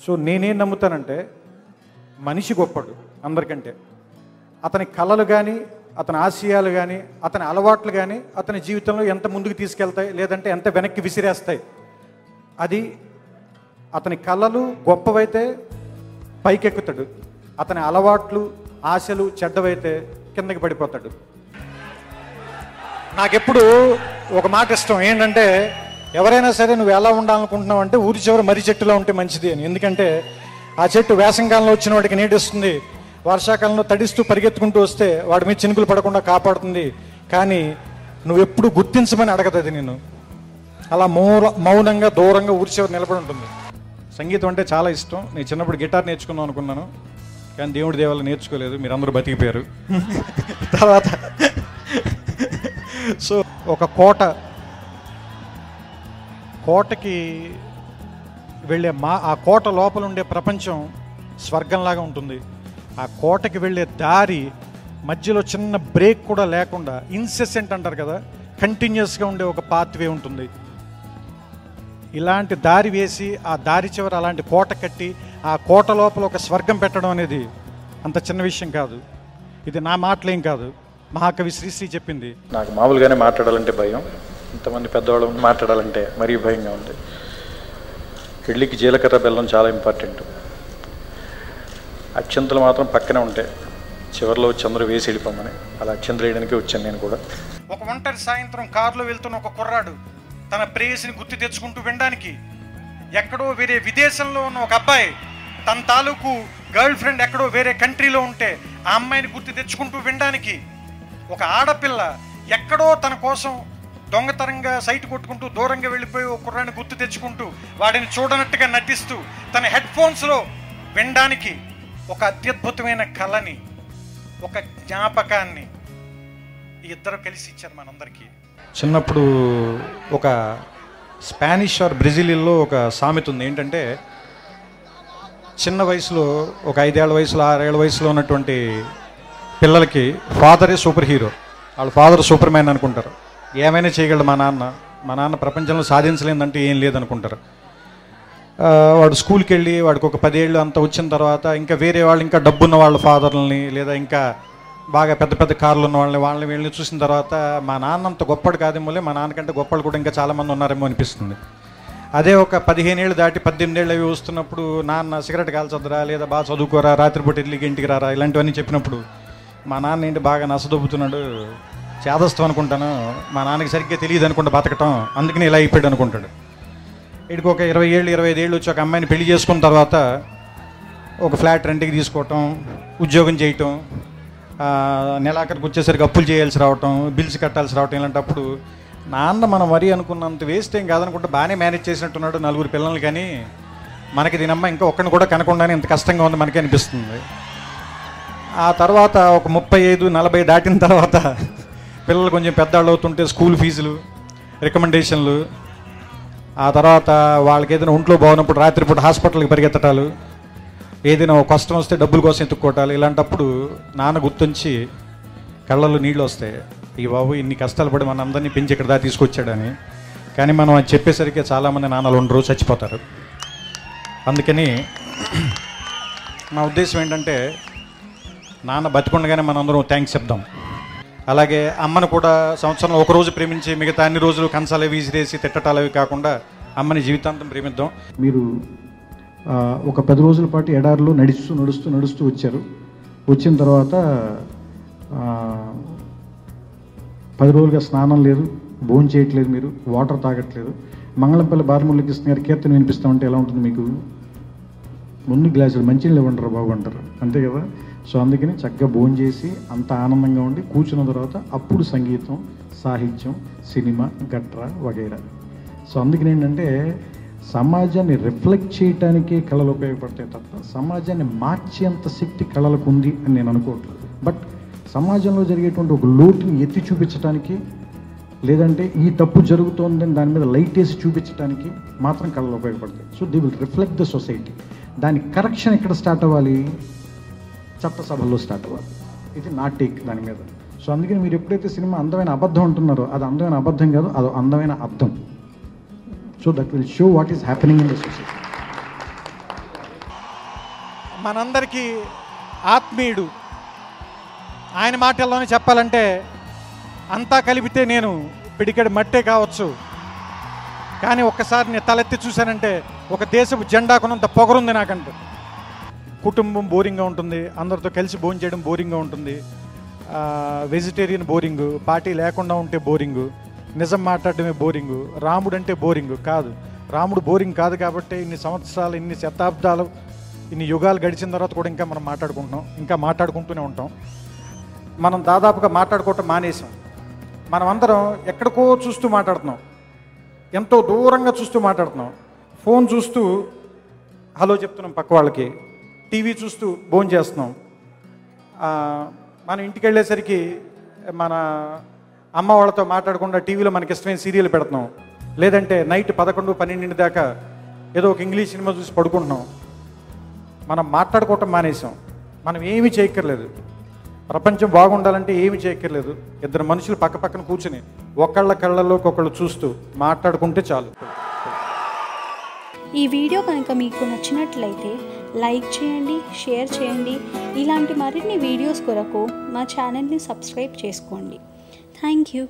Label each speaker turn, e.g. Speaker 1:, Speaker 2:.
Speaker 1: So నేనేం నమ్ముతానంటే మనిషి గొప్పడు అందరికంటే. అతని కళలు కానీ అతని ఆశయాలు కానీ అతని అలవాట్లు కానీ అతని జీవితంలో ఎంత ముందుకు తీసుకెళ్తాయి లేదంటే ఎంత వెనక్కి విసిరేస్తాయి. అది అతని కళలు గొప్పవైతే పైకెక్కుతాడు. అతని అలవాట్లు ఆశలు చెడ్డవైతే కిందకి పడిపోతాడు. నాకెప్పుడు ఒక మాట ఇష్టం ఏంటంటే ఎవరైనా సరే నువ్వు ఎలా ఉండాలనుకుంటున్నావు అంటే ఊరి చివరి మర్రి చెట్టులో ఉంటే మంచిది అని. ఎందుకంటే ఆ చెట్టు వేసంకాలంలో వచ్చిన వాడికి నీటిస్తుంది వర్షాకాలంలో తడిస్తూ పరిగెత్తుకుంటూ వస్తే వాడి మీద చినుకులు పడకుండా కాపాడుతుంది. కానీ నువ్వు ఎప్పుడు గుర్తించమని అడగదు అది నేను అలా మౌన మౌనంగా దూరంగా ఊరి చివరి నిలబడి ఉంటుంది. సంగీతం అంటే చాలా ఇష్టం. నేను చిన్నప్పుడు గిటార్ నేర్చుకుందాం అనుకున్నాను. కానీ దేవుడి దేవాలు నేర్చుకోలేదు. మీరు అందరూ బతికిపోయారు. తర్వాత సో ఒక కోట కోటకి వెళ్ళే మా ఆ కోట లోపల ఉండే ప్రపంచం స్వర్గంలాగా ఉంటుంది. ఆ కోటకి వెళ్ళే దారి మధ్యలో చిన్న బ్రేక్ కూడా లేకుండా ఇన్సెసెంట్ అంటారు కదా కంటిన్యూస్గా ఉండే ఒక పాత్వే ఉంటుంది. ఇలాంటి దారి వేసి ఆ దారి చివర అలాంటి కోట కట్టి ఆ కోట లోపల ఒక స్వర్గం పెట్టడం అనేది అంత చిన్న విషయం కాదు. ఇది నా మాటలేం కాదు. మహాకవి శ్రీశ్రీ చెప్పింది.
Speaker 2: నాకు మామూలుగానే మాట్లాడాలంటే భయం. ఇంతమంది పెద్దవాళ్ళు మాట్లాడాలంటే మరీ భయంగా ఉంది. ఇడ్లీకి జీలకర్ర బెల్లం చాలా ఇంపార్టెంట్. అక్షంతలు మాత్రం పక్కనే ఉంటాయి. చివరిలో చంద్రు వేసి వెళ్ళిపోమని. అలా అక్షంతలు వేయడానికి వచ్చాను నేను కూడా.
Speaker 1: ఒక ఒంటరి సాయంత్రం కారులో వెళ్తున్న ఒక కుర్రాడు తన ప్రేయసిని గుర్తు తెచ్చుకుంటూ వినడానికి ఎక్కడో వేరే విదేశంలో ఉన్న ఒక అబ్బాయి తన తాలూకు గర్ల్ ఫ్రెండ్ ఎక్కడో వేరే కంట్రీలో ఉంటే ఆ అమ్మాయిని గుర్తు తెచ్చుకుంటూ వినడానికి ఒక ఆడపిల్ల ఎక్కడో తన కోసం దొంగతనంగా సైట్ కొట్టుకుంటూ దూరంగా వెళ్ళిపోయి ఒక కుర్రాన్ని గుర్తు తెచ్చుకుంటూ వాడిని చూడనట్టుగా నటిస్తూ తన హెడ్ ఫోన్స్లో వినడానికి ఒక అత్యద్భుతమైన కళని ఒక జ్ఞాపకాన్ని ఇద్దరు కలిసి ఇచ్చారు మనందరికీ. చిన్నప్పుడు ఒక స్పానిష్ ఆర్ బ్రెజిలియన్లో ఒక సామెత ఉంది. ఏంటంటే చిన్న వయసులో ఒక ఐదేళ్ళ వయసులో ఆరేళ్ళ వయసులో ఉన్నటువంటి పిల్లలకి ఫాదరే సూపర్ హీరో. వాళ్ళ ఫాదర్ సూపర్ మ్యాన్ అనుకుంటారు. ఏమైనా చేయగలడు మా నాన్న. మా నాన్న ప్రపంచంలో సాధించలేదంటే ఏం లేదనుకుంటారు. వాడు స్కూల్కి వెళ్ళి వాడికి ఒక పదేళ్ళు అంత వచ్చిన తర్వాత ఇంకా వేరే వాళ్ళు ఇంకా డబ్బున్న వాళ్ళ ఫాదర్లని లేదా ఇంకా బాగా పెద్ద పెద్ద కార్లు ఉన్న వాళ్ళని వాళ్ళని వీళ్ళని చూసిన తర్వాత మా నాన్న అంత గొప్పడు కాదేమోలే మా నాన్నకంటే గొప్పలు కూడా ఇంకా చాలామంది ఉన్నారేమో అనిపిస్తుంది. అదే ఒక పదిహేను ఏళ్ళు దాటి పద్దెనిమిది ఏళ్ళు అవి వస్తున్నప్పుడు నాన్న సిగరెట్ కాల్చొద్దురా లేదా బాగా చదువుకోరా రాత్రిపూట ఇల్లుకి ఇంటికి రారా ఇలాంటివన్నీ చెప్పినప్పుడు మా నాన్న ఏంటి బాగా నసదొబ్బుతున్నాడు? చేదస్తాం అనుకుంటాను. మా నాన్నకి సరిగ్గా తెలియదు అనుకుంటా బతకటం. అందుకని ఇలా అయిపోయాడు అనుకుంటాడు. వీడికి ఒక ఇరవై ఏళ్ళు ఇరవై ఐదు ఏళ్ళు వచ్చి ఒక అమ్మాయిని పెళ్ళి చేసుకున్న తర్వాత ఒక ఫ్లాట్ రెంట్కి తీసుకోవటం ఉద్యోగం చేయటం నెలాఖరికి వచ్చేసరికి అప్పులు చేయాల్సి రావటం బిల్స్ కట్టాల్సి రావటం ఇలాంటప్పుడు నాన్న మనం మరీ అనుకున్నంత వేస్ట్ ఏం కాదనుకుంటే బాగానే మేనేజ్ చేసినట్టున్నాడు నలుగురు పిల్లలు కానీ మనకి దీనమ్మ ఇంకా ఒక్కడిని కూడా కనకుండానే ఇంత కష్టంగా ఉంది మనకి అనిపిస్తుంది. ఆ తర్వాత ఒక ముప్పై ఐదు నలభై దాటిన తర్వాత పిల్లలు కొంచెం పెద్దవాళ్ళు అవుతుంటే స్కూల్ ఫీజులు రికమెండేషన్లు ఆ తర్వాత వాళ్ళకి ఏదైనా ఒంట్లో బాగున్నప్పుడు రాత్రిపూట హాస్పిటల్కి పరిగెత్తటాలు ఏదైనా కష్టం వస్తే డబ్బుల కోసం ఎత్తుక్కోటాలు ఇలాంటప్పుడు నాన్న గుర్తుంచి కళ్ళల్లో నీళ్ళు వస్తాయి ఈ బాబు ఇన్ని కష్టాలు పడి మన అందరినీ పెంచి ఇక్కడ దాకా తీసుకొచ్చాడని. కానీ మనం అది చెప్పేసరికి చాలామంది నాన్నలు ఉండరు చచ్చిపోతారు. అందుకని నా ఉద్దేశం ఏంటంటే నాన్న బతికుండగానే మనందరం థ్యాంక్స్ చెప్దాం. అలాగే అమ్మను కూడా సంవత్సరంలో ఒక రోజు ప్రేమించి మిగతా అన్ని రోజులు కంచాలు విసిరేసి తిట్టటాలు అవి కాకుండా అమ్మని జీవితాంతం ప్రేమిద్దాం.
Speaker 3: మీరు ఒక పది రోజుల పాటు ఎడారిలో నడుస్తూ నడుస్తూ నడుస్తూ వచ్చారు. వచ్చిన తర్వాత పది రోజులుగా స్నానం లేదు భోజనం చేయట్లేదు మీరు వాటర్ తాగట్లేదు. మంగళంపల్లి బాలమురళకృష్ణ గారి కీర్తన వినిపిస్తామంటే ఎలా ఉంటుంది మీకు? ముందు గ్లాసులు మంచినీళ్ళు ఇవ్వంటారు బాబు అంటారు. అంతే కదా? సో అందుకని చక్కగా భోజనం చేసి అంత ఆనందంగా ఉండి కూర్చున్న తర్వాత అప్పుడు సంగీతం సాహిత్యం సినిమా గట్రా వగైరా. సో అందుకని ఏంటంటే సమాజాన్ని రిఫ్లెక్ట్ చేయటానికే కళలు ఉపయోగపడతాయి తప్ప సమాజాన్ని మార్చేంత శక్తి కళలకు ఉంది అని నేను అనుకోవట్లేదు. బట్ సమాజంలో జరిగేటువంటి ఒక లోటుని ఎత్తి చూపించడానికి లేదంటే ఈ తప్పు జరుగుతోందని దాని మీద లైట్ వేసి చూపించడానికి మాత్రం కళలు ఉపయోగపడతాయి. So they will reflect the society. దాని కరెక్షన్ ఎక్కడ స్టార్ట్ అవ్వాలి? చట్టసభల్లో స్టార్ట్ అవ్వాలి. ఇది నా టేక్ దాని మీద. సో అందుకని మీరు ఎప్పుడైతే సినిమా అందమైన అబద్ధం అంటున్నారో అది అందమైన అబద్ధం కాదు అది అందమైన అర్థం. So that will show what is happening in the society
Speaker 1: మనందరికీ ఆత్మీయుడు. ఆయన మాటల్లోనే చెప్పాలంటే అంతా కలిపితే నేను పిడికెడు మట్టే కావచ్చు. కానీ ఒక్కసారి నేను తలెత్తి చూశానంటే ఒక దేశపు జెండా కొనంత పొగరుంది నాకంటే. కుటుంబం బోరింగ్గా ఉంటుంది అందరితో కలిసి భోజనం చేయడం బోరింగ్గా ఉంటుంది. వెజిటేరియన్ బోరింగ్ పార్టీ లేకుండా ఉంటే బోరింగ్ నిజం మాట్లాడడమే బోరింగ్ రాముడు అంటే బోరింగ్ కాదు. రాముడు బోరింగ్ కాదు కాబట్టి ఇన్ని సంవత్సరాలు ఇన్ని శతాబ్దాలు ఇన్ని యుగాలు గడిచిన తర్వాత కూడా ఇంకా మనం మాట్లాడుకుంటున్నాం ఇంకా మాట్లాడుకుంటూనే ఉంటాం. మనం దాదాపుగా మాట్లాడుకోవటం మానేసాం. మనం అందరం ఎక్కడికో చూస్తూ మాట్లాడుతున్నాం. ఎంతో దూరంగా చూస్తూ మాట్లాడుతున్నాం. ఫోన్ చూస్తూ హలో చెప్తున్నాం పక్క వాళ్ళకి. టీవీ చూస్తూ భోజనం చేస్తున్నాం. ఆ, మనం ఇంటికి వెళ్ళేసరికి మన అమ్మ వాళ్ళతో మాట్లాడకుండా టీవీలో మనకి ఇష్టమైన సీరియల్ పెడుతున్నాం. లేదంటే నైట్ పదకొండు పన్నెండింటి దాకా ఏదో ఒక ఇంగ్లీష్ సినిమా చూసి పడుకుంటున్నాం. మనం మాట్లాడుకోవటం మానేసాం మనం ఏమీ చేయక్కర్లేదు. ప్రపంచం బాగుండాలంటే ఏమి చేయక్కర్లేదు. ఇద్దరు మనుషులు పక్క పక్కన కూర్చుని ఒకళ్ళ కళ్ళలోకి ఒకళ్ళు చూస్తూ మాట్లాడుకుంటే చాలు.
Speaker 4: ఈ వీడియో కనుక మీకు నచ్చినట్లయితే లైక్ చేయండి షేర్ చేయండి. ఇలాంటి మరిన్ని వీడియోస్ కొరకు మా ఛానల్ని సబ్స్క్రైబ్ చేసుకోండి. Thank you.